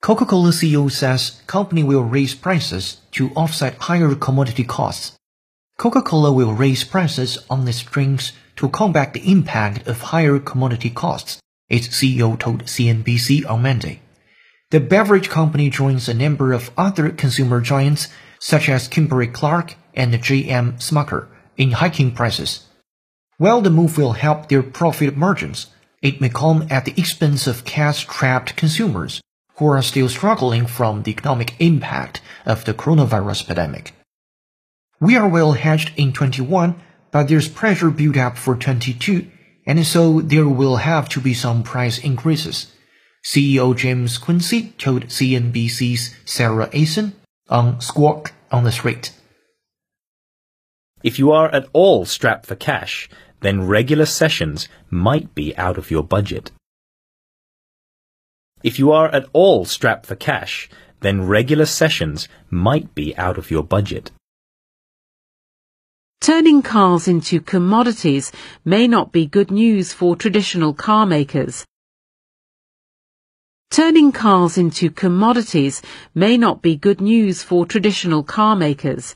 Coca-Cola CEO says company will raise prices to offset higher commodity costs. Coca-Cola will raise prices on its drinks to combat the impact of higher commodity costs, its CEO told CNBC on Monday. The beverage company joins a number of other consumer giants such as Kimberly-Clark and J.M. Smucker in hiking prices. While the move will help their profit margins, it may come at the expense of cash-strapped consumers who are still struggling from the economic impact of the coronavirus pandemic. We are well hedged in 21, but there's pressure built up for 22, and so there will have to be some price increases. CEO James Quincy told CNBC's Sara Eisen on Squawk on the Street. If you are at all strapped for cash, then regular sessions might be out of your budget. If you are at all strapped for cash, then regular sessions might be out of your budget. Turning cars into commodities may not be good news for traditional car makers. Turning cars into commodities may not be good news for traditional car makers.